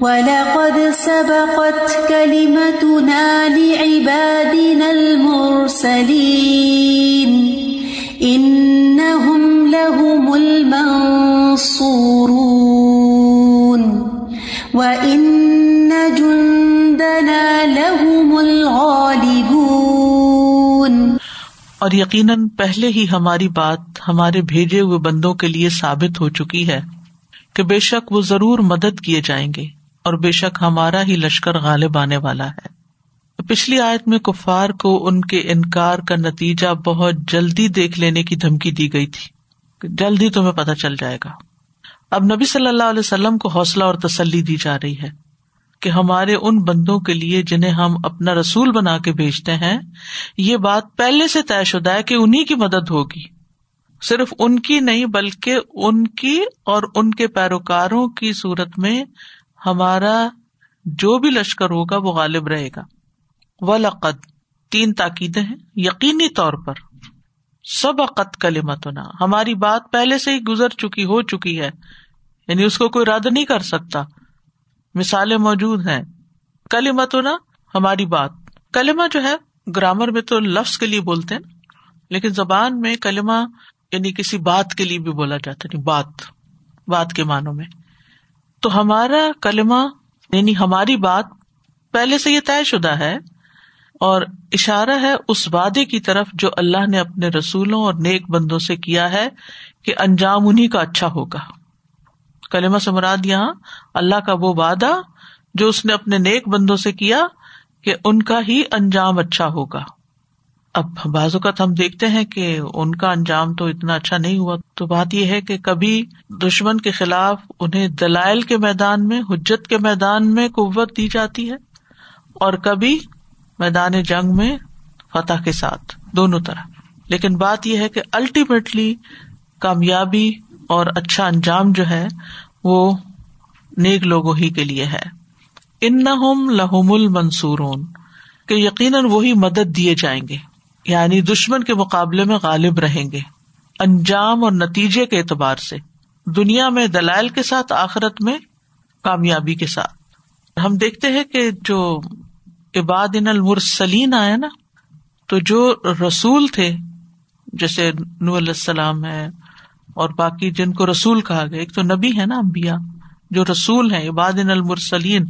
وَلَقَدْ سَبَقَتْ كَلِمَتُنَا لِعِبَادِنَا الْمُرْسَلِينَ. إِنَّهُمْ لَهُمُ الْمَنصُورُونَ. وَإِنَّ جُنْدَنَا لَهُمُ الْغَالِبُونَ. اور یقیناً پہلے ہی ہماری بات ہمارے بھیجے ہوئے بندوں کے لیے ثابت ہو چکی ہے کہ بے شک وہ ضرور مدد کیے جائیں گے۔ اور بے شک ہمارا ہی لشکر غالب آنے والا ہے۔ پچھلی آیت میں کفار کو ان کے انکار کا نتیجہ بہت جلدی دیکھ لینے کی دھمکی دی گئی تھی۔ جلدی تمہیں پتہ چل جائے گا۔ اب نبی صلی اللہ علیہ وسلم کو حوصلہ اور تسلی دی جا رہی ہے کہ ہمارے ان بندوں کے لیے جنہیں ہم اپنا رسول بنا کے بھیجتے ہیں، یہ بات پہلے سے طے شدہ ہے کہ انہیں کی مدد ہوگی۔ صرف ان کی نہیں، بلکہ ان کی اور ان کے پیروکاروں کی صورت میں ہمارا جو بھی لشکر ہوگا وہ غالب رہے گا۔ و لقد تین تاکیدیں ہیں۔ یقینی طور پر۔ سب عقت کلمتنا۔ ہماری بات پہلے سے ہی گزر چکی، ہو چکی ہے۔ یعنی اس کو کوئی رد نہیں کر سکتا۔ مثالیں موجود ہیں۔ کلی متنا ہماری بات۔ کلمہ جو ہے، گرامر میں تو لفظ کے لیے بولتے ہیں لیکن زبان میں کلمہ یعنی کسی بات کے لیے بھی بولا جاتا ہے یعنی بات بات کے معنوں میں۔ تو ہمارا کلمہ یعنی ہماری بات پہلے سے یہ طے شدہ ہے اور اشارہ ہے اس وعدے کی طرف جو اللہ نے اپنے رسولوں اور نیک بندوں سے کیا ہے کہ انجام انہیں کا اچھا ہوگا۔ کلمہ سے مراد یہاں اللہ کا وہ وعدہ جو اس نے اپنے نیک بندوں سے کیا کہ ان کا ہی انجام اچھا ہوگا۔ اب بعض اوقات ہم دیکھتے ہیں کہ ان کا انجام تو اتنا اچھا نہیں ہوا۔ تو بات یہ ہے کہ کبھی دشمن کے خلاف انہیں دلائل کے میدان میں، حجت کے میدان میں قوت دی جاتی ہے اور کبھی میدان جنگ میں فتح کے ساتھ، دونوں طرح۔ لیکن بات یہ ہے کہ الٹیمیٹلی کامیابی اور اچھا انجام جو ہے وہ نیک لوگوں ہی کے لیے ہے۔ ان نہ لہوم المنصورون، کہ یقیناً وہی مدد دیے جائیں گے۔ یعنی دشمن کے مقابلے میں غالب رہیں گے۔ انجام اور نتیجے کے اعتبار سے۔ دنیا میں دلائل کے ساتھ، آخرت میں کامیابی کے ساتھ۔ ہم دیکھتے ہیں کہ جو عباد ان المرسلین آئے نا، تو جو رسول تھے، جیسے نو علیہ السلام ہے اور باقی جن کو رسول کہا گیا، ایک تو نبی ہے نا امبیا جو رسول ہیں عباد المرسلین،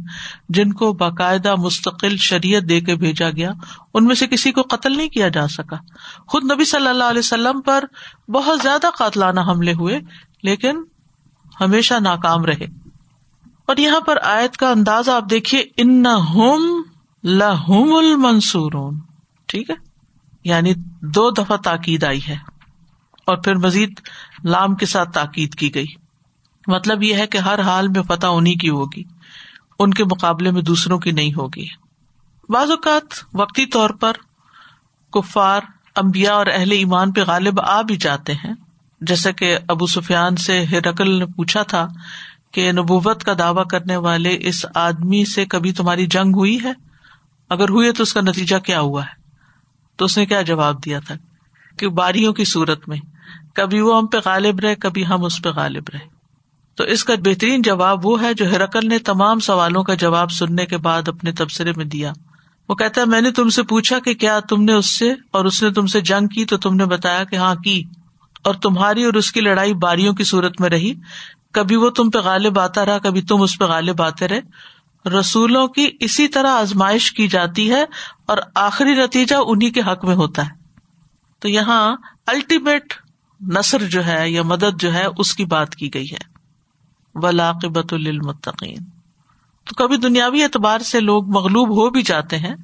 جن کو باقاعدہ مستقل شریعت دے کے بھیجا گیا، ان میں سے کسی کو قتل نہیں کیا جا سکا۔ خود نبی صلی اللہ علیہ وسلم پر بہت زیادہ قاتلانہ حملے ہوئے، لیکن ہمیشہ ناکام رہے۔ اور یہاں پر آیت کا اندازہ آپ دیکھیے ان لہم المنصور ٹھیک ہے؟ یعنی دو دفعہ تاکید آئی ہے۔ اور پھر مزید لام کے ساتھ تاکید کی گئی۔ مطلب یہ ہے کہ ہر حال میں فتح انہیں کی ہوگی، ان کے مقابلے میں دوسروں کی نہیں ہوگی۔ بعض اوقات وقتی طور پر کفار امبیا اور اہل ایمان پہ غالب آ بھی جاتے ہیں۔ جیسے کہ ابو سفیان سے ہرکل نے پوچھا تھا کہ نبوت کا دعوی کرنے والے اس آدمی سے کبھی تمہاری جنگ ہوئی ہے؟ اگر ہوئی تو اس کا نتیجہ کیا ہوا ہے؟ تو اس نے کیا جواب دیا تھا؟ کہ باریوں کی صورت میں، کبھی وہ ہم پہ غالب رہے، کبھی ہم اس پہ غالب رہے۔ تو اس کا بہترین جواب وہ ہے جو ہرکل نے تمام سوالوں کا جواب سننے کے بعد اپنے تبصرے میں دیا۔ وہ کہتا ہے، میں نے تم سے پوچھا کہ کیا تم نے اس سے اور اس نے تم سے جنگ کی؟ تو تم نے بتایا کہ ہاں کی۔ اور تمہاری اور اس کی لڑائی باریوں کی صورت میں رہی۔ کبھی وہ تم پہ غالب آتا رہا، کبھی تم اس پہ غالب آتے رہے۔ رسولوں کی اسی طرح آزمائش کی جاتی ہے اور آخری نتیجہ انہیں کے حق میں ہوتا ہے۔ تو یہاں الٹیمیٹ نثر جو ہے یا مدد جو ہے، اس کی بات کی گئی ہے۔ ولاقبت المتقین تو کبھی دنیاوی اعتبار سے لوگ مغلوب ہو بھی جاتے ہیں،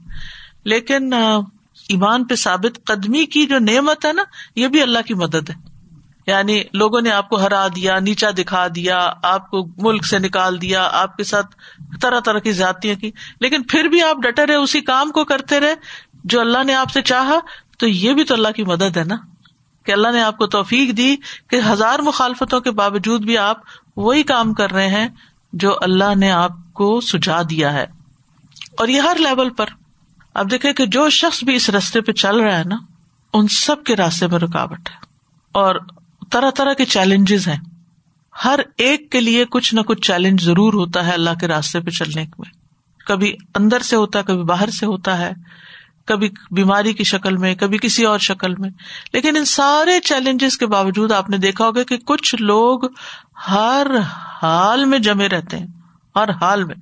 لیکن ایمان پہ ثابت قدمی کی جو نعمت ہے نا، یہ بھی اللہ کی مدد ہے۔ یعنی لوگوں نے آپ کو ہرا دیا، نیچا دکھا دیا، آپ کو ملک سے نکال دیا، آپ کے ساتھ طرح طرح کی ذاتیاں کی۔ لیکن پھر بھی آپ ڈٹے رہے، اسی کام کو کرتے رہے، جو اللہ نے آپ سے چاہا، تو یہ بھی تو اللہ کی مدد ہے نا۔ کہ اللہ نے آپ کو توفیق دی کہ ہزار مخالفتوں کے باوجود بھی آپ وہی کام کر رہے ہیں جو اللہ نے آپ کو سجا دیا ہے۔ اور یہ ہر لیول پر۔ اب دیکھے کہ جو شخص بھی اس رستے پہ چل رہا ہے نا، ان سب کے راستے میں رکاوٹ ہے۔ اور طرح طرح کے چیلنجز ہیں۔ ہر ایک کے لیے کچھ نہ کچھ چیلنج ضرور ہوتا ہے اللہ کے راستے پہ چلنے میں۔ کبھی اندر سے ہوتا ہے، کبھی باہر سے ہوتا ہے۔ کبھی بیماری کی شکل میں، کبھی کسی اور شکل میں۔ لیکن ان سارے چیلنجز کے باوجود آپ نے دیکھا ہوگا کہ کچھ لوگ ہر حال میں جمے رہتے ہیں، ہر حال میں۔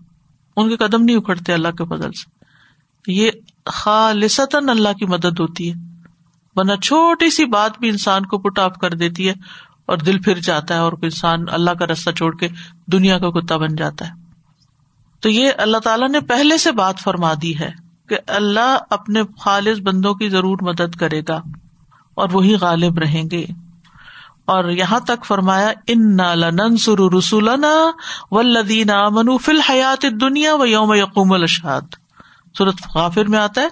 ان کے قدم نہیں اکھڑتے اللہ کے فضل سے۔ یہ خالصتاً اللہ کی مدد ہوتی ہے۔ ورنہ چھوٹی سی بات بھی انسان کو پٹ آف کر دیتی ہے اور دل پھر جاتا ہے اور انسان اللہ کا رستہ چھوڑ کے دنیا کا کتا بن جاتا ہے۔ تو یہ اللہ تعالیٰ نے پہلے سے بات فرما دی ہے۔ کہ اللہ اپنے خالص بندوں کی ضرور مدد کرے گا اور وہی غالب رہیں گے۔ اور یہاں تک فرمایا ان ننسر رسولنا ولدین منو فل حیات دنیا و یوم یقوم الشاد صورت غافر میں آتا ہے،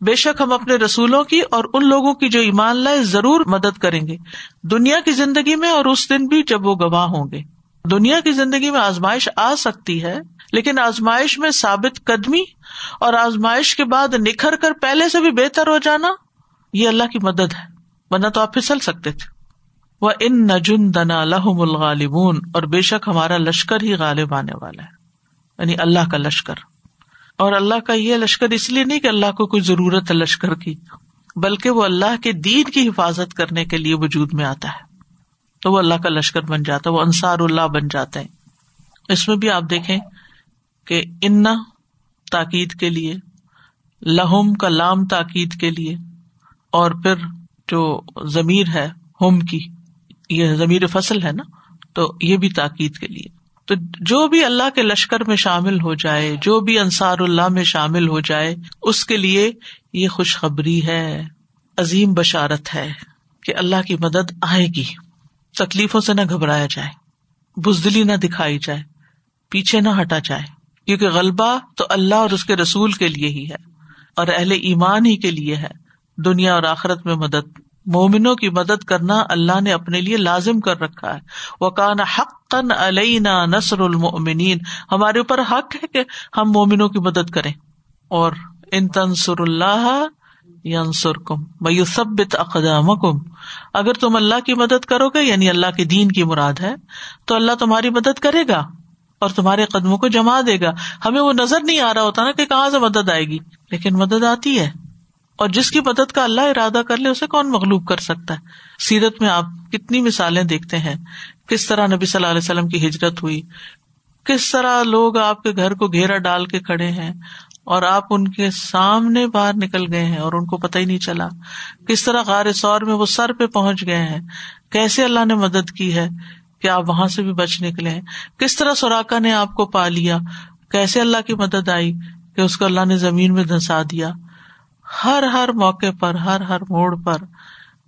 بے شک ہم اپنے رسولوں کی اور ان لوگوں کی جو ایمان لائے ضرور مدد کریں گے۔ دنیا کی زندگی میں اور اس دن بھی جب وہ گواہ ہوں گے۔ دنیا کی زندگی میں آزمائش آ سکتی ہے، لیکن آزمائش میں ثابت قدمی اور آزمائش کے بعد نکھر کر پہلے سے بھی بہتر ہو جانا، یہ اللہ کی مدد ہے۔ ورنہ تو آپ پھسل سکتے تھے۔ وہ ان نجن دنا لہم الغالبون، اور بے شک ہمارا لشکر ہی غالب آنے والا ہے۔ یعنی اللہ کا لشکر۔ اور اللہ کا یہ لشکر اس لیے نہیں کہ اللہ کو کوئی ضرورت ہے لشکر کی، بلکہ وہ اللہ کے دین کی حفاظت کرنے کے لیے وجود میں آتا ہے۔ تو وہ اللہ کا لشکر بن جاتا ہے، وہ انصار اللہ بن جاتے ہیں اس میں بھی آپ دیکھیں کہ ان تاکید کے لیے لہم کا لام تاکید کے لیے، اور پھر جو ضمیر ہے ہوم کی، یہ ضمیر فصل ہے نا، تو یہ بھی تاکید کے لیے۔ تو جو بھی اللہ کے لشکر میں شامل ہو جائے، جو بھی انصار اللہ میں شامل ہو جائے، اس کے لیے یہ خوشخبری ہے، عظیم بشارت ہے کہ اللہ کی مدد آئے گی۔ تکلیفوں سے نہ گھبرایا جائے، بزدلی نہ دکھائی جائے، پیچھے نہ ہٹا جائے، کیونکہ غلبہ تو اللہ اور اس کے رسول کے لیے ہی ہے، اور اہل ایمان ہی کے لیے ہے۔ دنیا اور آخرت میں مدد، مومنوں کی مدد کرنا اللہ نے اپنے لیے لازم کر رکھا ہے۔ وہ کان حق علینا نسر المنین ہمارے اوپر حق ہے کہ ہم مومنوں کی مدد کریں۔ اور ان تنسر اللہ ینسر کم میوسبت اقدام کم اگر تم اللہ کی مدد کرو گے یعنی اللہ کے دین کی مراد ہے، تو اللہ تمہاری مدد کرے گا اور تمہارے قدموں کو جما دے گا۔ ہمیں وہ نظر نہیں آ رہا ہوتا نا کہ کہاں سے مدد آئے گی، لیکن مدد آتی ہے۔ اور جس کی مدد کا اللہ ارادہ کر لے، اسے کون مغلوب کر سکتا ہے؟ سیرت میں آپ کتنی مثالیں دیکھتے ہیں، کس طرح نبی صلی اللہ علیہ وسلم کی ہجرت ہوئی، کس طرح لوگ آپ کے گھر کو گھیرا ڈال کے کھڑے ہیں اور آپ ان کے سامنے باہر نکل گئے ہیں اور ان کو پتہ ہی نہیں چلا۔ کس طرح غار سور میں وہ سر پہ پہنچ گئے ہیں۔ کیسے اللہ نے مدد کی ہے کہ آپ وہاں سے بھی بچ نکلے ہیں؟ کس طرح سوراخا نے آپ کو پا لیا؟ کیسے اللہ کی مدد آئی کہ اس کو اللہ نے زمین میں دھنسا دیا؟ ہر ہر موقع پر، ہر ہر موڑ پر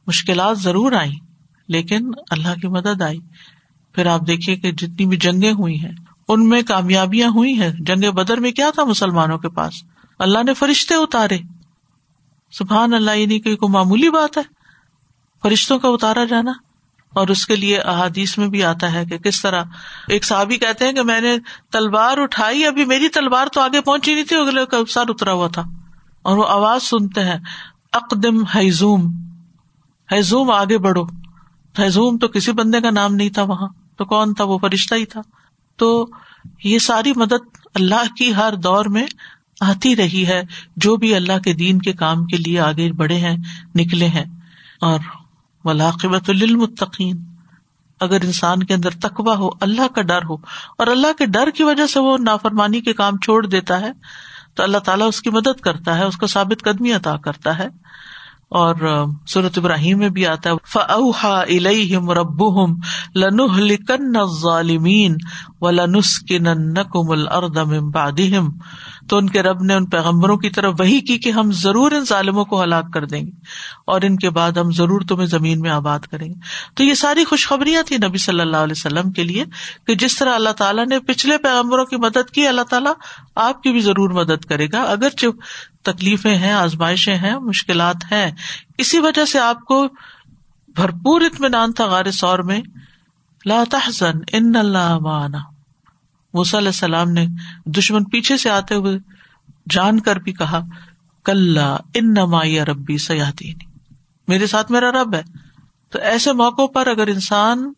مشکلات ضرور آئی لیکن اللہ کی مدد آئی۔ پھر آپ دیکھیے کہ جتنی بھی جنگیں ہوئی ہیں ان میں کامیابیاں ہوئی ہیں۔ جنگ بدر میں کیا تھا مسلمانوں کے پاس؟ اللہ نے فرشتے اتارے۔ سبحان اللہ یعنی کوئی کو معمولی بات ہے۔ فرشتوں کا اتارا جانا۔ اور اس کے لیے احادیث میں بھی آتا ہے کہ کس طرح ایک صحابی کہتے ہیں کہ میں نے تلوار اٹھائی، ابھی میری تلوار تو آگے پہنچی نہیں تھی، اگلے کا سر اترا ہوا تھا۔ اور وہ آواز سنتے ہیں، اقدم حیزوم۔ حیزوم، آگے بڑھو۔ حیزوم تو کسی بندے کا نام نہیں تھا وہاں، تو کون تھا؟ وہ فرشتہ ہی تھا۔ تو یہ ساری مدد اللہ کی ہر دور میں آتی رہی ہے۔ جو بھی اللہ کے دین کے کام کے لیے آگے بڑھے ہیں، نکلے ہیں۔ اور ولاقبت للمتقین اگر انسان کے اندر تقوا ہو، اللہ کا ڈر ہو، اور اللہ کے ڈر کی وجہ سے وہ نافرمانی کے کام چھوڑ دیتا ہے، تو اللہ تعالیٰ اس کی مدد کرتا ہے، اس کو ثابت قدمی عطا کرتا ہے۔ اور صورت ابراہیم میں بھی آتا ہے فا الم رب لن لکن ظالمین و لنس کم الردم بادم تو ان کے رب نے ان پیغمبروں کی طرف وہی کی کہ ہم ضرور ان ظالموں کو ہلاک کر دیں گے، اور ان کے بعد ہم ضرور تمہیں زمین میں آباد کریں گے۔ تو یہ ساری خوشخبریاں تھی نبی صلی اللہ علیہ وسلم کے لیے کہ جس طرح اللہ تعالیٰ نے پچھلے پیغمبروں کی مدد کی، اللہ تعالیٰ آپ کی بھی ضرور مدد کرے گا۔ اگر تکلیفیں ہیں، آزمائشیں ہیں، مشکلات ہیں۔ اسی وجہ سے آپ کو بھرپور اطمینان تھا غار سور میں۔ لا تحزن، ان اللہ معنا۔ علیہ السلام نے دشمن پیچھے سے آتے ہوئے جان کر بھی کہا کل ان نما ربی سیاحتی میرے ساتھ میرا رب ہے۔ تو ایسے موقع پر اگر انسان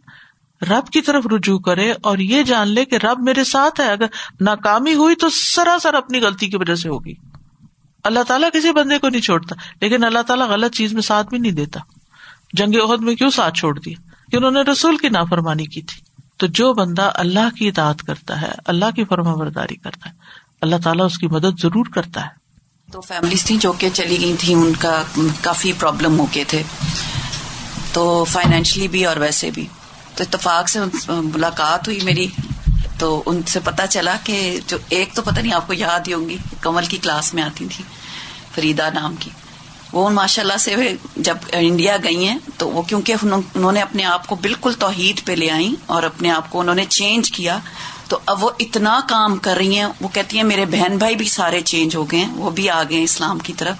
رب کی طرف رجوع کرے اور یہ جان لے کہ رب میرے ساتھ ہے، اگر ناکامی ہوئی تو سراسر اپنی غلطی کی وجہ سے ہوگی۔ اللہ تعالیٰ کسی بندے کو نہیں چھوڑتا، لیکن اللہ تعالیٰ غلط چیز میں ساتھ بھی نہیں دیتا۔ جنگ عہد میں کیوں ساتھ چھوڑ دیا؟ کہ انہوں نے رسول کی نافرمانی کی تھی۔ تو جو بندہ اللہ کی اطاعت کرتا ہے، اللہ کی فرما برداری کرتا ہے، اللہ تعالیٰ اس کی مدد ضرور کرتا ہے۔ تو فیملیز تھیں جو کہ چلی گئی تھی ان کا کافی پرابلم ہو گئے تھے۔ تو فائنینشلی بھی اور ویسے بھی۔ تو اتفاق سے ملاقات ہوئی میری۔ تو ان سے پتا چلا کہ جو ایک تو پتہ نہیں آپ کو یاد ہی ہوں گی، کمل کی کلاس میں آتی تھی فریدا نام کی۔ وہ ماشاء اللہ سے جب انڈیا گئی ہیں تو وہ کیونکہ انہوں نے اپنے آپ کو بالکل توحید پہ لے آئی اور اپنے آپ کو انہوں نے چینج کیا۔ تو اب وہ اتنا کام کر رہی ہیں، وہ کہتی ہیں میرے بہن بھائی بھی سارے چینج ہو گئے ہیں، وہ بھی آ گئے اسلام کی طرف۔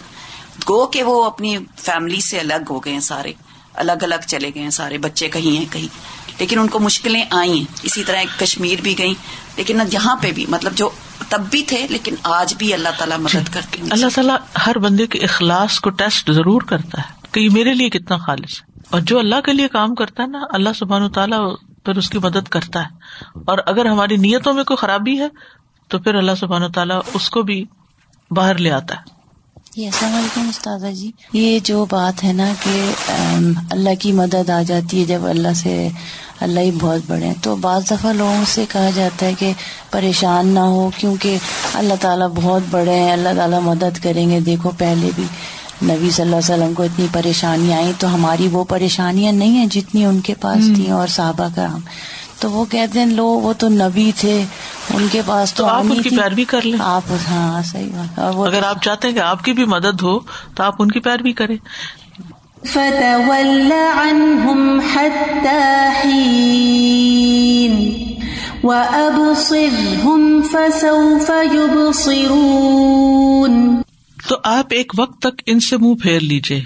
گو کہ وہ اپنی فیملی سے الگ ہو گئے ہیں سارے، الگ الگ چلے گئے ہیں سارے، بچے کہیں ہیں کہیں۔ لیکن ان کو مشکلیں آئی ہیں اسی طرح کشمیر بھی گئی لیکن یہاں پہ بھی مطلب جو تب بھی تھے لیکن آج بھی اللہ تعالیٰ مدد کرتے ہیں۔ اللہ تعالیٰ ہر بندے کے اخلاص کو ٹیسٹ ضرور کرتا ہے کہ یہ میرے لیے کتنا خالص ہے۔ اور جو اللہ کے لیے کام کرتا ہے نا اللہ سبحان و تعالیٰ پھر اس کی مدد کرتا ہے۔ اور اگر ہماری نیتوں میں کوئی خرابی ہے تو پھر اللہ سبحان و تعالیٰ اس کو بھی باہر لے آتا ہے۔ جی السلام علیکم استاذہ جی۔ یہ جو بات ہے نا کہ اللہ کی مدد آ جاتی ہے جب اللہ سے اللہ ہی بہت بڑے ہیں۔ تو بعض دفعہ لوگوں سے کہا جاتا ہے کہ پریشان نہ ہو کیونکہ اللہ تعالیٰ بہت بڑے ہیں اللہ تعالیٰ مدد کریں گے۔ دیکھو پہلے بھی نبی صلی اللہ علیہ وسلم کو اتنی پریشانیاں آئی تو ہماری وہ پریشانیاں نہیں ہیں جتنی ان کے پاس تھیں اور صحابہ کرام۔ تو وہ کہتے ہیں لو وہ تو نبی تھے ان کے پاس تو آپ ان کی پیروی کر لیں۔ آپ ہاں صحیح بات۔ اگر آپ چاہتے ہیں کہ آپ کی بھی مدد ہو تو آپ ان کی پیروی کریں۔ تو آپ ایک وقت تک ان سے منہ پھیر لیجیے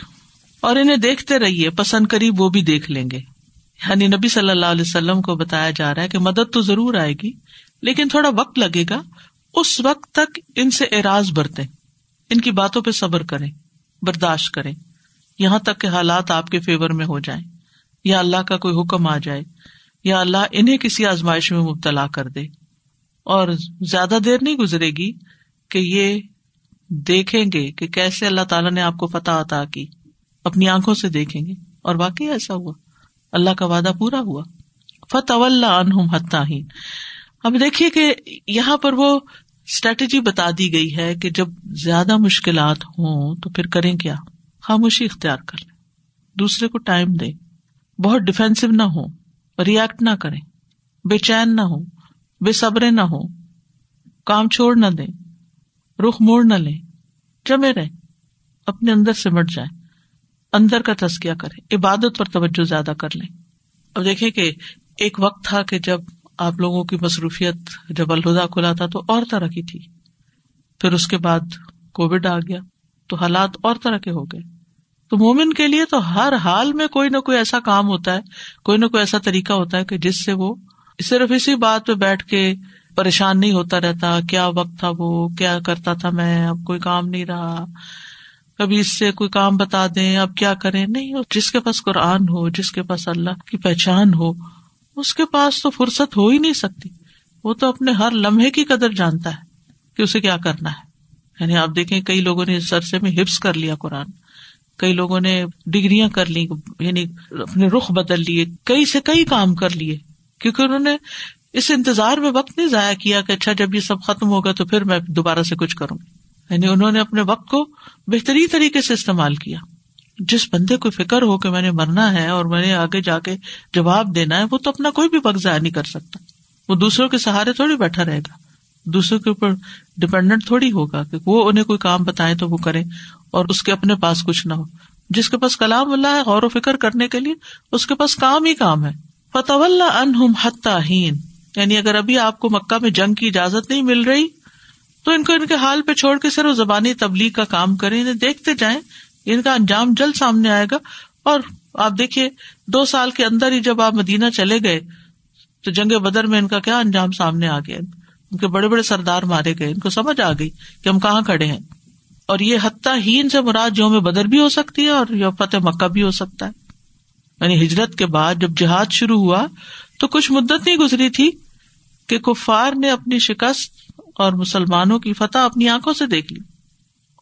اور انہیں دیکھتے رہیے، پسند کری وہ بھی دیکھ لیں گے۔ یعنی نبی صلی اللہ علیہ وسلم کو بتایا جا رہا ہے کہ مدد تو ضرور آئے گی، لیکن تھوڑا وقت لگے گا، اس وقت تک ان سے اعراض برتے ان کی باتوں پہ صبر کریں، برداشت کریں۔ یہاں تک کہ حالات آپ کے فیور میں ہو جائیں۔ یا اللہ کا کوئی حکم آ جائے، یا اللہ انہیں کسی آزمائش میں مبتلا کر دے۔ اور زیادہ دیر نہیں گزرے گی کہ یہ دیکھیں گے کہ کیسے اللہ تعالیٰ نے آپ کو فتح عطا کی۔ اپنی آنکھوں سے دیکھیں گے۔ اور واقعی ایسا ہوا۔ اللہ کا وعدہ پورا ہوا۔ فتح اللہ حتہ ہی اب دیکھیے کہ یہاں پر وہ اسٹریٹجی بتا دی گئی ہے کہ جب زیادہ مشکلات ہوں تو پھر کریں کیا؟ خاموشی اختیار کر لیں دوسرے کو ٹائم دیں بہت ڈیفینسو نہ ہو ریئیکٹ نہ کریں۔ بے چین نہ ہو بے صبرے نہ ہو کام چھوڑ نہ دیں۔ رخ موڑ نہ لیں۔ جمے رہیں۔ اپنے اندر سے مٹ جائیں۔ اندر کا تسکیا کرے عبادت پر توجہ زیادہ کر لیں۔ اب دیکھیں کہ ایک وقت تھا کہ جب آپ لوگوں کی مصروفیت جب الہدا کھلا تھا تو اور طرح کی تھی۔ پھر اس کے بعد کووڈ آ گیا تو حالات اور طرح کے ہو گئے۔ تو مومن کے لیے تو ہر حال میں کوئی نہ کوئی ایسا کام ہوتا ہے، کوئی نہ کوئی ایسا طریقہ ہوتا ہے کہ جس سے وہ صرف اسی بات پہ بیٹھ کے پریشان نہیں ہوتا رہتا، کیا وقت تھا وہ، کیا کرتا تھا میں، اب کوئی کام نہیں رہا، کبھی اس سے کوئی کام بتا دیں، اب کیا کریں؟ نہیں جس کے پاس قرآن ہو، جس کے پاس اللہ کی پہچان ہو، اس کے پاس تو فرصت ہو ہی نہیں سکتی۔ وہ تو اپنے ہر لمحے کی قدر جانتا ہے کہ اسے کیا کرنا ہے۔ یعنی آپ دیکھیں، کئی لوگوں نے اس عرصے میں حفظ کر لیا قرآن۔ کئی لوگوں نے ڈگریاں کر لی یعنی اپنے رخ بدل لیے، کئی سے کئی کام کر لیے، کیونکہ انہوں نے اس انتظار میں وقت نہیں ضائع کیا کہ اچھا جب یہ سب ختم ہوگا تو پھر میں دوبارہ سے کچھ کروں۔ یعنی انہوں نے اپنے وقت کو بہترین طریقے سے استعمال کیا۔ جس بندے کو فکر ہو کہ میں نے مرنا ہے اور میں نے آگے جا کے جواب دینا ہے، وہ تو اپنا کوئی بھی وقت ضائع نہیں کر سکتا۔ وہ دوسروں کے سہارے تھوڑی بیٹھا رہے گا۔ دوسروں کے اوپر ڈپینڈنٹ تھوڑی ہوگا کہ وہ انہیں کوئی کام بتائے تو وہ کرے اور اس کے اپنے پاس کچھ نہ ہو۔ جس کے پاس کلام اللہ ہے، غور و فکر کرنے کے لیے اس کے پاس کام ہی کام ہے۔ فتح اللہ ان یعنی اگر ابھی آپ کو مکہ میں جنگ کی اجازت نہیں مل رہی، تو ان کو ان کے حال پہ چھوڑ کے صرف زبانی تبلیغ کا کام کریں، انہیں دیکھتے جائیں۔ ان کا انجام جلد سامنے آئے گا۔ اور آپ دیکھیے، دو سال کے اندر ہی جب آپ مدینہ چلے گئے، تو جنگ بدر میں ان کا کیا انجام سامنے آ گیا۔ ان کے بڑے بڑے سردار مارے گئے، ان کو سمجھ آ گئی کہ ہم کہاں کھڑے ہیں۔ اور یہ حتیٰ ہین سے مراد جو میں بدر بھی ہو سکتی ہے اور فتح مکہ بھی ہو سکتا ہے۔ یعنی ہجرت کے بعد جب جہاد شروع ہوا تو کچھ مدت نہیں گزری تھی کہ کفار نے اپنی شکست اور مسلمانوں کی فتح اپنی آنکھوں سے دیکھ لی۔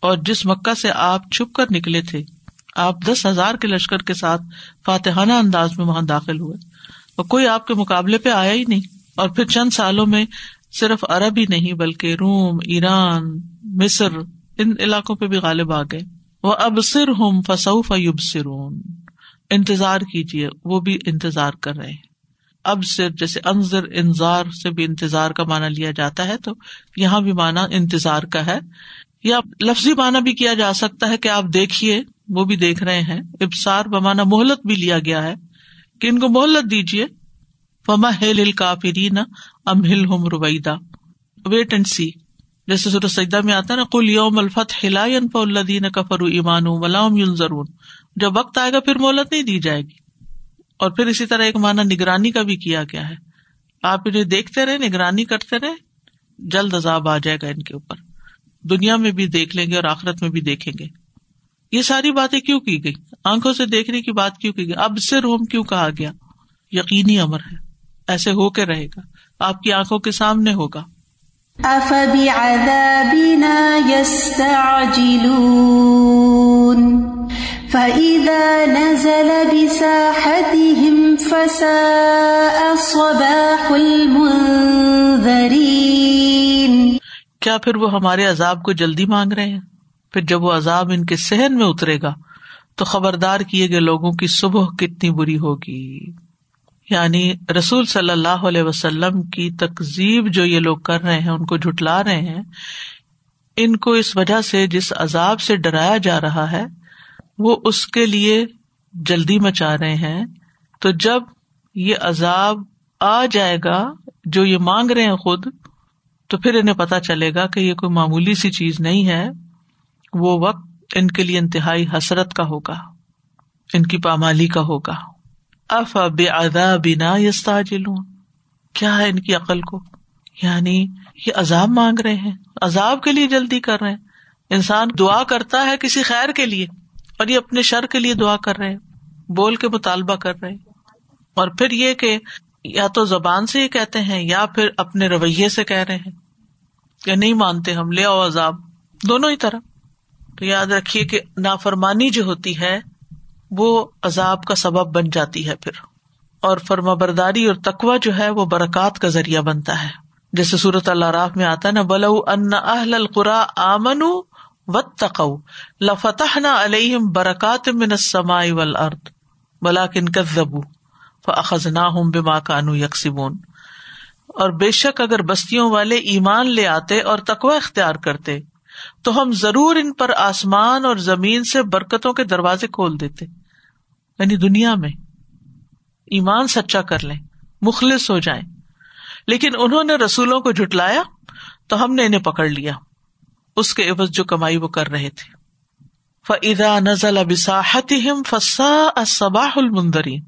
اور جس مکہ سے آپ چھپ کر نکلے تھے، آپ دس ہزار کے لشکر کے ساتھ فاتحانہ انداز میں وہاں داخل ہوئے۔ اور کوئی آپ کے مقابلے پہ آیا ہی نہیں۔ اور پھر چند سالوں میں صرف عرب ہی نہیں بلکہ روم، ایران، مصر، ان علاقوں پہ بھی غالب آ گئے۔ وہ اب سر فصوف یوب سرون انتظار کیجیے وہ بھی انتظار کر رہے ہیں۔ اب سے جیسے انضر انضار سے بھی انتظار کا مانا لیا جاتا ہے، تو یہاں بھی مانا انتظار کا ہے۔ یا لفظی مانا بھی کیا جا سکتا ہے کہ آپ دیکھیے، وہ بھی دیکھ رہے ہیں۔ ابسار بمانا مہلت بھی لیا گیا ہے۔ کہ ان کو مہلت دیجیے فما ہل کافری ام ہل ہوم رویدا ویٹ اینڈ سی جیسے سورج سجدہ میں آتا ہے نا کل یوم الفت ہلا فدین کفر ایمان ضرور جب وقت آئے گا، پھر مہلت نہیں دی جائے گی۔ اور پھر اسی طرح ایک مانا نگرانی کا بھی کیا گیا ہے۔ آپ انہیں دیکھتے رہے، نگرانی کرتے رہے، جلد عذاب آ جائے گا ان کے اوپر۔ دنیا میں بھی دیکھ لیں گے اور آخرت میں بھی دیکھیں گے۔ یہ ساری باتیں کیوں کی گئی؟ آنکھوں سے دیکھنے کی بات کیوں کی گئی؟ اب سے روم کیوں کہا گیا؟ یقینی امر ہے۔ ایسے ہو کے رہے گا۔ آپ کی آنکھوں کے سامنے ہوگا۔ فَإِذَا نَزَلَ بِسَاحَتِهِمْ فَسَاءَ صَبَاحُ الْمُنذَرِينَ۔ کیا پھر وہ ہمارے عذاب کو جلدی مانگ رہے ہیں؟ پھر جب وہ عذاب ان کے سہن میں اترے گا تو خبردار کیے گئے لوگوں کی صبح کتنی بری ہوگی۔ یعنی رسول صلی اللہ علیہ وسلم کی تکزیب جو یہ لوگ کر رہے ہیں، ان کو جھٹلا رہے ہیں، ان کو اس وجہ سے، جس عذاب سے ڈرایا جا رہا ہے، وہ اس کے لیے جلدی مچا رہے ہیں۔ تو جب یہ عذاب آ جائے گا، جو یہ مانگ رہے ہیں خود، تو پھر انہیں پتا چلے گا کہ یہ کوئی معمولی سی چیز نہیں ہے۔ وہ وقت ان کے لیے انتہائی حسرت کا ہوگا، ان کی پامالی کا ہوگا۔ اف بے ادا بنا کیا ہے ان کی عقل کو؟ یعنی یہ عذاب مانگ رہے ہیں، عذاب کے لیے جلدی کر رہے ہیں۔ انسان دعا کرتا ہے کسی خیر کے لیے اور یہ اپنے شر کے لیے دعا کر رہے ہیں، بول کے مطالبہ کر رہے اور پھر یہ کہ یا تو زبان سے یہ کہتے ہیں یا پھر اپنے رویے سے کہہ رہے ہیں۔ یا نہیں مانتے ہم، لے آؤ عذاب۔ دونوں ہی طرح۔ تو یاد رکھیے کہ نافرمانی جو ہوتی ہے وہ عذاب کا سبب بن جاتی ہے پھر۔ اور فرما برداری اور تقوا جو ہے وہ برکات کا ذریعہ بنتا ہے۔ جیسے صورت اللہ راف میں آتا ہے نا، بلو ان اہل القرا آمن و تقو لفتح نہ علیہم برکات من السماء والارض بلاکن کذبوا فاخذناہم بما كانوا یکسبون۔ اور بے شک اگر بستیوں والے ایمان لے آتے اور تقوا اختیار کرتے، تو ہم ضرور ان پر آسمان اور زمین سے برکتوں کے دروازے کھول دیتے۔ یعنی دنیا میں ایمان سچا کر لیں، مخلص ہو جائیں۔ لیکن انہوں نے رسولوں کو جٹلایا تو ہم نے انہیں پکڑ لیا۔ اس کے عوض جو کمائی وہ کر رہے تھے۔ فعدا نزل فسا صباح المندرین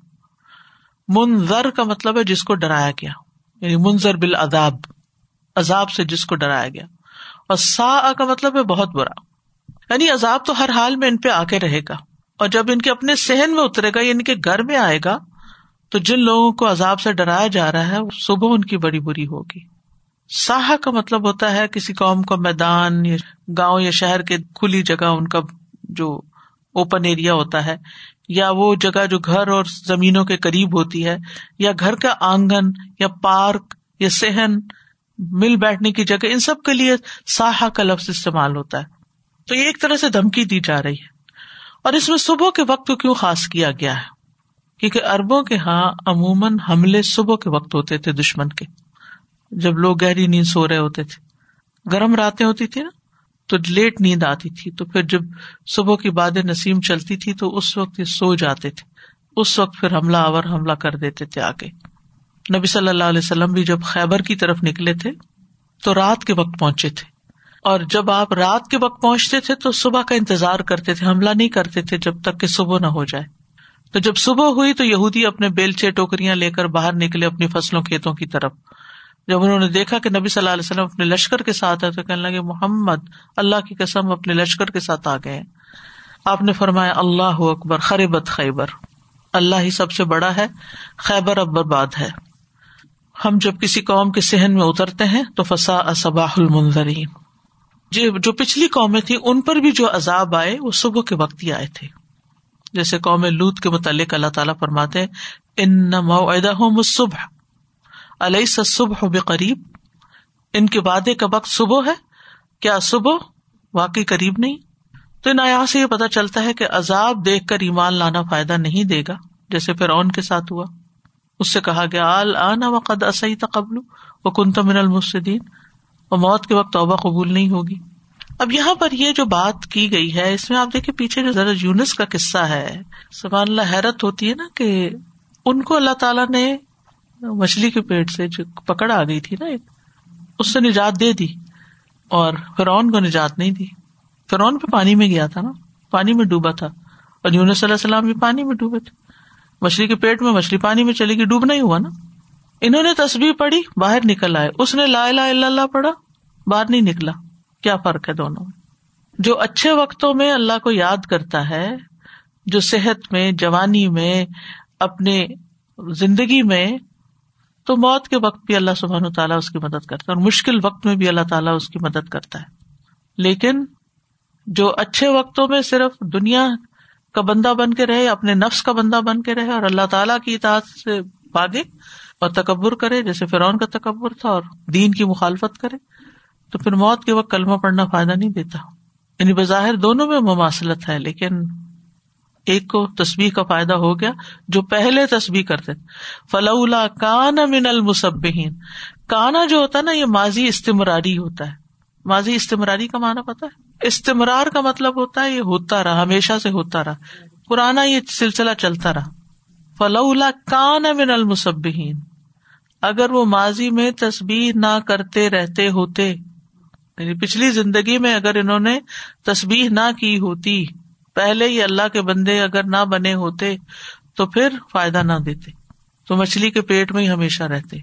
منظر کا مطلب ہے جس کو ڈرایا گیا۔ یعنی منظر بال اداب عذاب سے جس کو ڈرایا گیا۔ اور سا کا مطلب ہے بہت برا۔ یعنی عذاب تو ہر حال میں ان پہ آ کے رہے گا۔ اور جب ان کے اپنے سہن میں اترے گا یعنی کہ گھر میں آئے گا، تو جن لوگوں کو عذاب سے ڈرایا جا رہا ہے، صبح ان کی بڑی بری ہوگی۔ ساہ کا مطلب ہوتا ہے کسی قوم کا میدان یا گاؤں یا شہر کے کھلی جگہ، ان کا جو اوپن ایریا ہوتا ہے، یا وہ جگہ جو گھر اور زمینوں کے قریب ہوتی ہے، یا گھر کا آنگن یا پارک یا صحن، مل بیٹھنے کی جگہ، ان سب کے لیے ساہا کا لفظ استعمال ہوتا ہے۔ تو یہ ایک طرح سے دھمکی دی جا رہی ہے۔ اور اس میں صبح کے وقت کو کیوں خاص کیا گیا ہے؟ کیونکہ اربوں کے یہاں عموماً حملے صبح کے وقت ہوتے تھے دشمن کے۔ جب لوگ گہری نیند سو رہے ہوتے تھے۔ گرم راتیں ہوتی تھی نا، تو لیٹ نیند آتی تھی۔ تو پھر جب صبح کی باد نسیم چلتی تھی، تو اس وقت یہ سو جاتے تھے۔ اس وقت پھر حملہ آور حملہ کر دیتے تھے آگے۔ نبی صلی اللہ علیہ وسلم بھی جب خیبر کی طرف نکلے تھے، تو رات کے وقت پہنچے تھے۔ اور جب آپ رات کے وقت پہنچتے تھے تو صبح کا انتظار کرتے تھے، حملہ نہیں کرتے تھے جب تک کہ صبح نہ ہو جائے۔ تو جب صبح ہوئی تو یہودی اپنے بیلچے، ٹوکریاں لے کر باہر نکلے اپنی فصلوں کھیتوں کی طرف۔ جب انہوں نے دیکھا کہ نبی صلی اللہ علیہ وسلم اپنے لشکر کے ساتھ ہے تو کہنے لگے، محمد، اللہ کی قسم اپنے لشکر کے ساتھ آ گئے آپ نے فرمایا، اللہ اکبر، خریبت خیبر۔ اللہ ہی سب سے بڑا ہے، خیبر اب برباد ہے۔ ہم جب کسی قوم کے سہن میں اترتے ہیں تو فسا اصباح المنظرین جو پچھلی قومیں تھیں، ان پر بھی جو عذاب آئے، وہ صبح کے وقت ہی آئے تھے۔ جیسے قوم لوت کے متعلق اللہ تعالیٰ فرماتے ان ہوں صبح علیہ صبح بے قریب ان کے وعدے کا وقت صبح ہے؟ کیا صبح واقعی قریب نہیں؟ تو ان آیا سے یہ پتا چلتا ہے کہ عذاب دیکھ کر ایمان لانا فائدہ نہیں دے گا، جیسے پھر اون کے ساتھ ہوا۔ اس سے کہا گیا آل آنا وقد اصحی تقبل وہ کن من المسدین اور موت کے وقت توبہ قبول نہیں ہوگی۔ اب یہاں پر یہ جو بات کی گئی ہے، اس میں آپ دیکھیں پیچھے جو ذرا یونس کا قصہ ہے، سبحان اللہ حیرت ہوتی ہے نا کہ ان کو اللہ تعالیٰ نے مچھلی کے پیٹ سے جو پکڑ آ گئی تھی نا ایک، اس سے نجات دے دی اور فرعون کو نجات نہیں دی۔ فرعون پہ پانی میں گیا تھا نا، پانی میں ڈوبا تھا۔ اور یونس صلی اللہ السلام بھی پانی میں ڈوبے تھے۔ مچھلی کے پیٹ میں مچھلی پانی میں چلے گی ڈوبنا ہی ہوا نا۔ انہوں نے تصویر پڑھی، باہر نکل آئے۔ اس نے لا لا اللہ پڑھا۔ باہر نہیں نکلا۔ کیا فرق ہے دونوں جو اچھے وقتوں میں اللہ کو یاد کرتا ہے، جو صحت میں، جوانی میں، اپنے زندگی میں، تو موت کے وقت بھی اللہ سبحان تعالیٰ اس کی مدد کرتا ہے اور مشکل وقت میں بھی اللہ تعالیٰ اس کی مدد کرتا ہے۔ لیکن جو اچھے وقتوں میں صرف دنیا کا بندہ بن کے رہے، اپنے نفس کا بندہ بن کے رہے اور اللہ تعالیٰ کی اطاعت سے بھاگے اور تکبر کرے، جیسے فرعون کا تکبر تھا اور دین کی مخالفت کرے تو پھر موت کے وقت کلمہ پڑھنا فائدہ نہیں دیتا۔ یعنی بظاہر دونوں میں مماثلت ہے، لیکن ایک کو تصویر کا فائدہ ہو گیا جو پہلے تصویر کرتے فلولا کان من المسبین کانا جو ہوتا ہے نا، یہ ماضی استمراری ہوتا ہے۔ ماضی استمراری کا معنی پتا ہے؟ استمرار کا مطلب ہوتا ہے یہ ہوتا رہا، ہمیشہ سے ہوتا رہا۔ پرانا یہ سلسلہ چلتا رہا۔ فلولا کان من المسبین اگر وہ ماضی میں تصویر نہ کرتے، رہتے، ہوتے یعنی پچھلی زندگی میں اگر انہوں نے تصویر نہ کی ہوتی، پہلے ہی اللہ کے بندے اگر نہ بنے ہوتے تو پھر فائدہ نہ دیتے۔ تو مچھلی کے پیٹ میں ہی ہمیشہ رہتے۔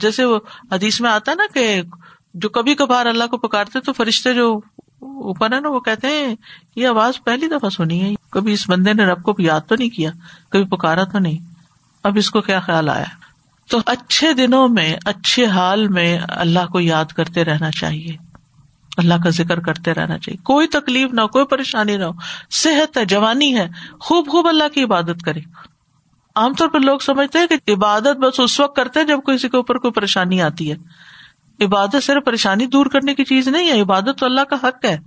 جیسے وہ حدیث میں آتا نا کہ جو کبھی کبھار اللہ کو پکارتے تو فرشتے جو اوپر ہے نا وہ کہتے ہیں، یہ آواز پہلی دفعہ سنی ہے۔ کبھی اس بندے نے رب کو یاد تو نہیں کیا، کبھی پکارا تو نہیں۔ اب اس کو کیا خیال آیا؟ تو اچھے دنوں میں، اچھے حال میں اللہ کو یاد کرتے رہنا چاہیے۔ اللہ کا ذکر کرتے رہنا چاہیے۔ کوئی تکلیف نہ ہو، کوئی پریشانی نہ ہو۔ صحت ہے، جوانی ہے۔ خوب خوب اللہ کی عبادت کرے عام طور پر لوگ سمجھتے ہیں کہ عبادت بس اس وقت کرتے ہیں جب کسی کے اوپر کوئی پریشانی آتی ہے۔ عبادت صرف پریشانی دور کرنے کی چیز نہیں ہے، عبادت تو اللہ کا حق ہے،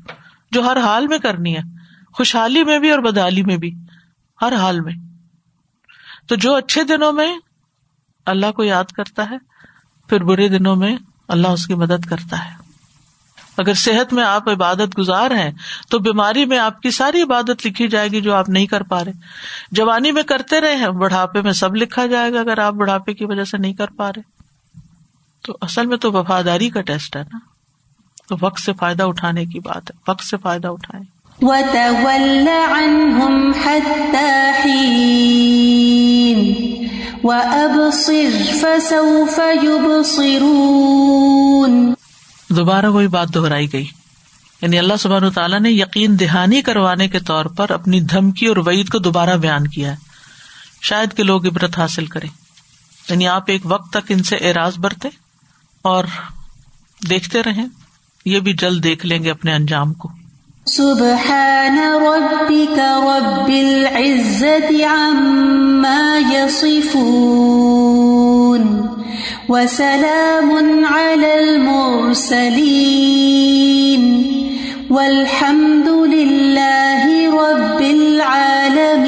جو ہر حال میں کرنی ہے۔ خوشحالی میں بھی اور بدحالی میں بھی، ہر حال میں۔ تو جو اچھے دنوں میں اللہ کو یاد کرتا ہے، پھر برے دنوں میں اللہ اس کی مدد کرتا ہے۔ اگر صحت میں آپ عبادت گزار ہیں، تو بیماری میں آپ کی ساری عبادت لکھی جائے گی جو آپ نہیں کر پا رہے۔ جوانی میں کرتے رہے ہیں، بڑھاپے میں سب لکھا جائے گا اگر آپ بڑھاپے کی وجہ سے نہیں کر پا رہے۔ تو اصل میں تو وفاداری کا ٹیسٹ ہے نا۔ تو وقت سے فائدہ اٹھانے کی بات ہے۔ وقت سے فائدہ اٹھائے دوبارہ وہی بات دہرائی گئی۔ یعنی اللہ سبحان تعالیٰ نے یقین دہانی کروانے کے طور پر اپنی دھمکی اور وعید کو دوبارہ بیان کیا ہے۔ شاید کہ لوگ عبرت حاصل کرے یعنی آپ ایک وقت تک ان سے اعراض برتے اور دیکھتے رہیں۔ یہ بھی جلد دیکھ لیں گے اپنے انجام کو۔ سبحان ربك رب العزة عما يصفون وسلام على المرسلين والحمد لله رب العالمين.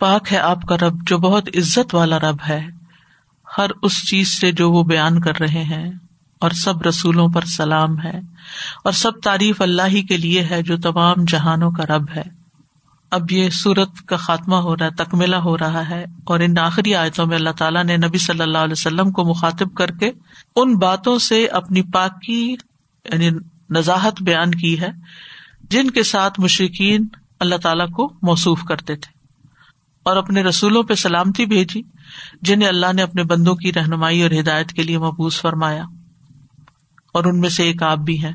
پاک ہے آپ کا رب جو بہت عزت والا رب ہے، ہر اس چیز سے جو وہ بیان کر رہے ہیں، اور سب رسولوں پر سلام ہے، اور سب تعریف اللہ ہی کے لیے ہے جو تمام جہانوں کا رب ہے۔ اب یہ سورت کا خاتمہ ہو رہا ہے تکملا ہو رہا ہے اور ان آخری آیتوں میں اللہ تعالیٰ نے نبی صلی اللہ علیہ وسلم کو مخاطب کر کے ان باتوں سے اپنی پاکی یعنی نزاحت بیان کی ہے، جن کے ساتھ مشرقین اللہ تعالیٰ کو موصوف کرتے تھے اور اپنے رسولوں پہ سلامتی بھیجی، جنہیں اللہ نے اپنے بندوں کی رہنمائی اور ہدایت کے لیے محبوس فرمایا۔ اور ان میں سے ایک آپ بھی ہیں۔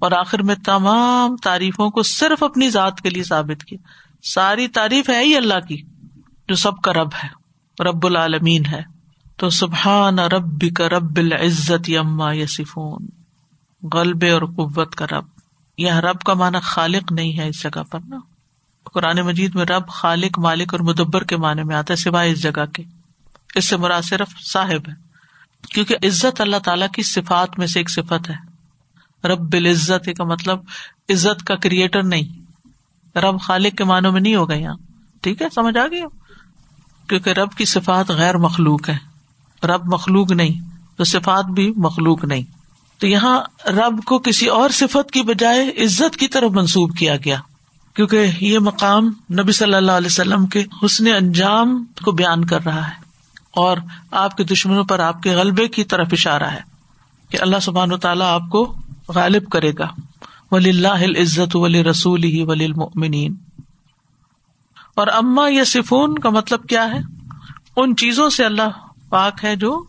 اور آخر میں تمام تعریفوں کو صرف اپنی ذات کے لیے ثابت کیا۔ ساری تعریف ہے ہی اللہ کی، جو سب کا رب ہے، رب العالمین ہے۔ تو سبحان رب کا رب العزت یما یسفون غلبے اور قوت کا رب۔ یہ رب کا معنی خالق نہیں ہے اس جگہ پر نا۔ قرآن مجید میں رب خالق، مالک اور مدبر کے معنی میں آتا ہے، سوائے اس جگہ کے۔ اس سے مراد صرف صاحب ہے۔ کیونکہ عزت اللہ تعالیٰ کی صفات میں سے ایک صفت ہے۔ رب العزت کا مطلب عزت کا کریٹر نہیں۔ رب خالق کے معنوں میں نہیں ہوگا یہاں۔ ٹھیک ہے، سمجھ آ گئی کیونکہ رب کی صفات غیر مخلوق ہے۔ رب مخلوق نہیں، تو صفات بھی مخلوق نہیں۔ تو یہاں رب کو کسی اور صفت کی بجائے عزت کی طرف منسوب کیا گیا۔ کیونکہ یہ مقام نبی صلی اللہ علیہ وسلم کے حسن انجام کو بیان کر رہا ہے۔ اور آپ کے دشمنوں پر آپ کے غلبے کی طرف اشارہ ہے کہ اللہ سبحان و تعالیٰ آپ کو غالب کرے گا۔ ولی اللہ عزت ولی رسول ہی ولی المنین اور اما یا سفون کا مطلب کیا ہے؟ ان چیزوں سے اللہ پاک ہے جو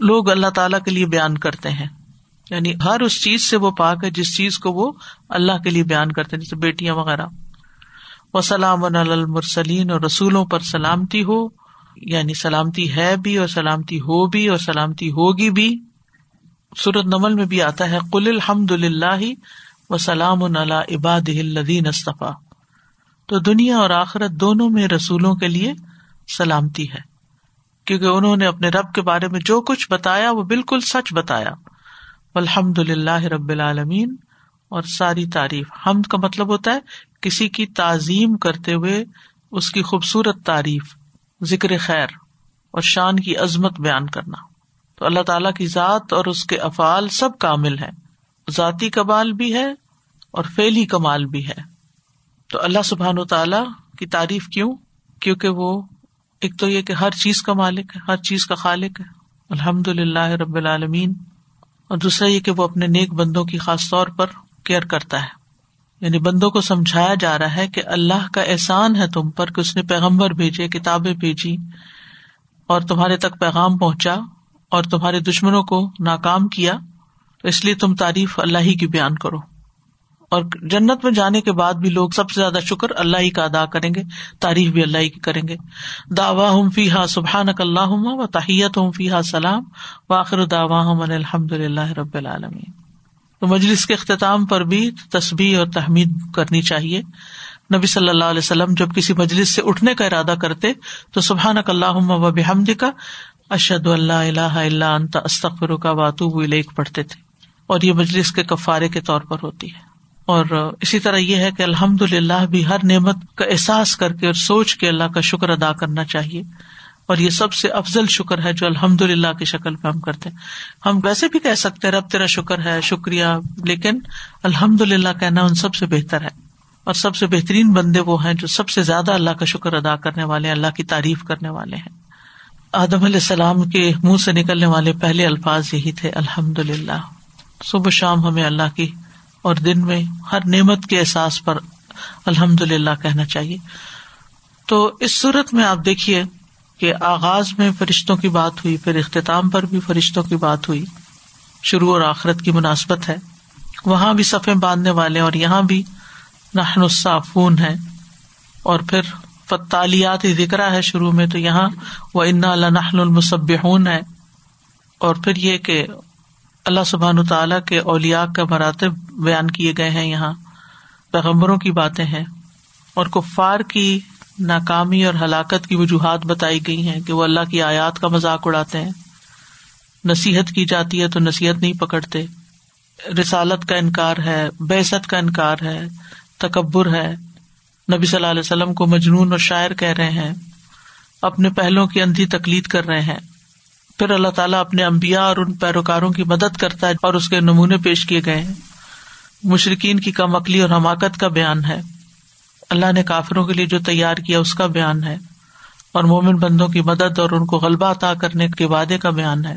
لوگ اللہ تعالی کے لیے بیان کرتے ہیں۔ یعنی ہر اس چیز سے وہ پاک ہے جس چیز کو وہ اللہ کے لیے بیان کرتے ہیں، جیسے بیٹیاں وغیرہ۔ وہ سلام المرسلین اور رسولوں پر سلامتی ہو یعنی سلامتی ہے بھی اور سلامتی ہو بھی اور سلامتی ہوگی بھی۔ سورت نمل میں بھی آتا ہے کل الحمد للہ و سلام اللہ عباد الدین استفا تو دنیا اور آخرت دونوں میں رسولوں کے لیے سلامتی ہے۔ کیونکہ انہوں نے اپنے رب کے بارے میں جو کچھ بتایا، وہ بالکل سچ بتایا۔ الحمد للہ رب العالمین۔ اور ساری تعریف۔ حمد کا مطلب ہوتا ہے کسی کی تعظیم کرتے ہوئے اس کی خوبصورت تعریف، ذکر خیر اور شان کی عظمت بیان کرنا۔ تو اللہ تعالیٰ کی ذات اور اس کے افعال سب کامل ہے ذاتی کمال بھی ہے اور فیلی کمال بھی ہے۔ تو اللہ سبحان و تعالی کی تعریف کیوں؟ کیونکہ وہ ایک تو یہ کہ ہر چیز کا مالک ہے، ہر چیز کا خالق ہے۔ الحمد للہ رب العالمین۔ اور دوسرا یہ کہ وہ اپنے نیک بندوں کی خاص طور پر کیئر کرتا ہے۔ یعنی بندوں کو سمجھایا جا رہا ہے کہ اللہ کا احسان ہے تم پر کہ اس نے پیغمبر بھیجے، کتابیں بھیجی اور تمہارے تک پیغام پہنچا۔ اور تمہارے دشمنوں کو ناکام کیا، تو اس لیے تم تعریف اللہ ہی کی بیان کرو۔ اور جنت میں جانے کے بعد بھی لوگ سب سے زیادہ شکر اللہ ہی کا ادا کریں گے، تعریف بھی اللہ ہی کی کریں گے۔ داوا ہوں فی ہا سبحان اللہ و تحیت ہوں فی ہا سلام و آخر داوا الحمد للہ رب العالمین۔ تو مجلس کے اختتام پر بھی تصبیح اور تحمید کرنی چاہیے۔ نبی صلی اللہ علیہ وسلم جب کسی مجلس سے اٹھنے کا ارادہ کرتے، تو سبحان اللہ و بحمد کا اشد اللہ اللہ اللہ انت استخر کا واتو لیک پڑھتے تھے۔ اور یہ مجلس کے کفارے کے طور پر ہوتی ہے۔ اور اسی طرح یہ ہے کہ الحمد للہ بھی ہر نعمت کا احساس کر کے اور سوچ کے اللہ کا شکر ادا کرنا چاہیے۔ اور یہ سب سے افضل شکر ہے جو الحمد للہ کی شکل پہ ہم کرتے ہم ویسے بھی کہہ سکتے ہیں، رب تیرا شکر ہے، شکریہ، لیکن الحمد للہ کہنا ان سب سے بہتر ہے۔ اور سب سے بہترین بندے وہ ہیں جو سب سے زیادہ اللہ کا شکر ادا کرنے والے اللہ کی تعریف کرنے والے ہیں۔ آدم علیہ السلام کے منہ سے نکلنے والے پہلے الفاظ یہی تھے الحمد للہ صبح شام ہمیں اللہ کی اور دن میں ہر نعمت کے احساس پر الحمد للہ کہنا چاہیے۔ تو اس صورت میں آپ دیکھیے کہ آغاز میں فرشتوں کی بات ہوئی، پھر اختتام پر بھی فرشتوں کی بات ہوئی۔ شروع اور آخرت کی مناسبت ہے۔ وہاں بھی صفے باندھنے والے اور یہاں بھی نحن الصافون ہے اور پھر فتالیات ذکر ہے شروع میں تو یہاں وہ انا نحن المصبحون ہے اور پھر یہ کہ اللہ سبحان تعالیٰ کے اولیا کا مراتب بیان کیے گئے ہیں یہاں۔ پیغمبروں کی باتیں ہیں۔ اور کفار کی ناکامی اور ہلاکت کی وجوہات بتائی گئی ہیں کہ وہ اللہ کی آیات کا مذاق اڑاتے ہیں۔ نصیحت کی جاتی ہے تو نصیحت نہیں پکڑتے۔ رسالت کا انکار ہے بحثت کا انکار ہے، تکبر ہے۔ نبی صلی اللہ علیہ وسلم کو مجنون اور شاعر کہہ رہے ہیں، اپنے پہلوں کی اندھی تکلید کر رہے ہیں۔ پھر اللہ تعالیٰ اپنے امبیا اور ان پیروکاروں کی مدد کرتا ہے اور اس کے نمونے پیش کیے گئے ہیں۔ مشرقین کی کم عقلی اور حماقت کا بیان ہے۔ اللہ نے کافروں کے لیے جو تیار کیا اس کا بیان ہے۔ اور مومن بندوں کی مدد اور ان کو غلبہ عطا کرنے کے وعدے کا بیان ہے۔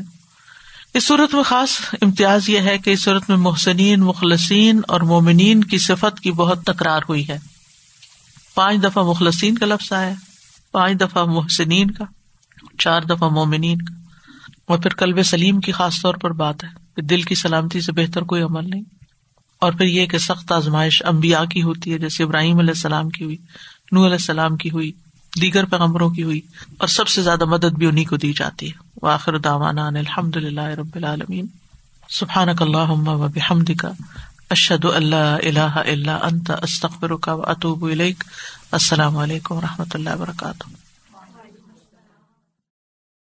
اس صورت میں خاص امتیاز یہ ہے کہ اس صورت میں محسنین، مخلصین اور مومنین کی صفت کی بہت تکرار ہوئی ہے۔ پانچ دفعہ مخلصین کا لفظ آیا، پانچ دفعہ محسنین کا، چار دفعہ مومنین کا۔ اور پھر کلب سلیم کی خاص طور پر بات ہے کہ دل کی سلامتی سے بہتر کوئی عمل نہیں۔ اور پھر یہ کہ سخت آزمائش امبیا کی ہوتی ہے، جیسے ابراہیم علیہ السلام کی ہوئی نور علیہ السلام کی ہوئی، دیگر پیغمبروں کی ہوئی، اور سب سے زیادہ مدد بھی انہیں کو دی جاتی ہے۔ واخر داوانا الحمد للہ رب العالمین۔ سبحان اللہ و بحمد کا اشد اللہ اللہ اللہ انت استخبر کا اطوب السلام علیکم و رحمۃ اللہ وبرکاتہ.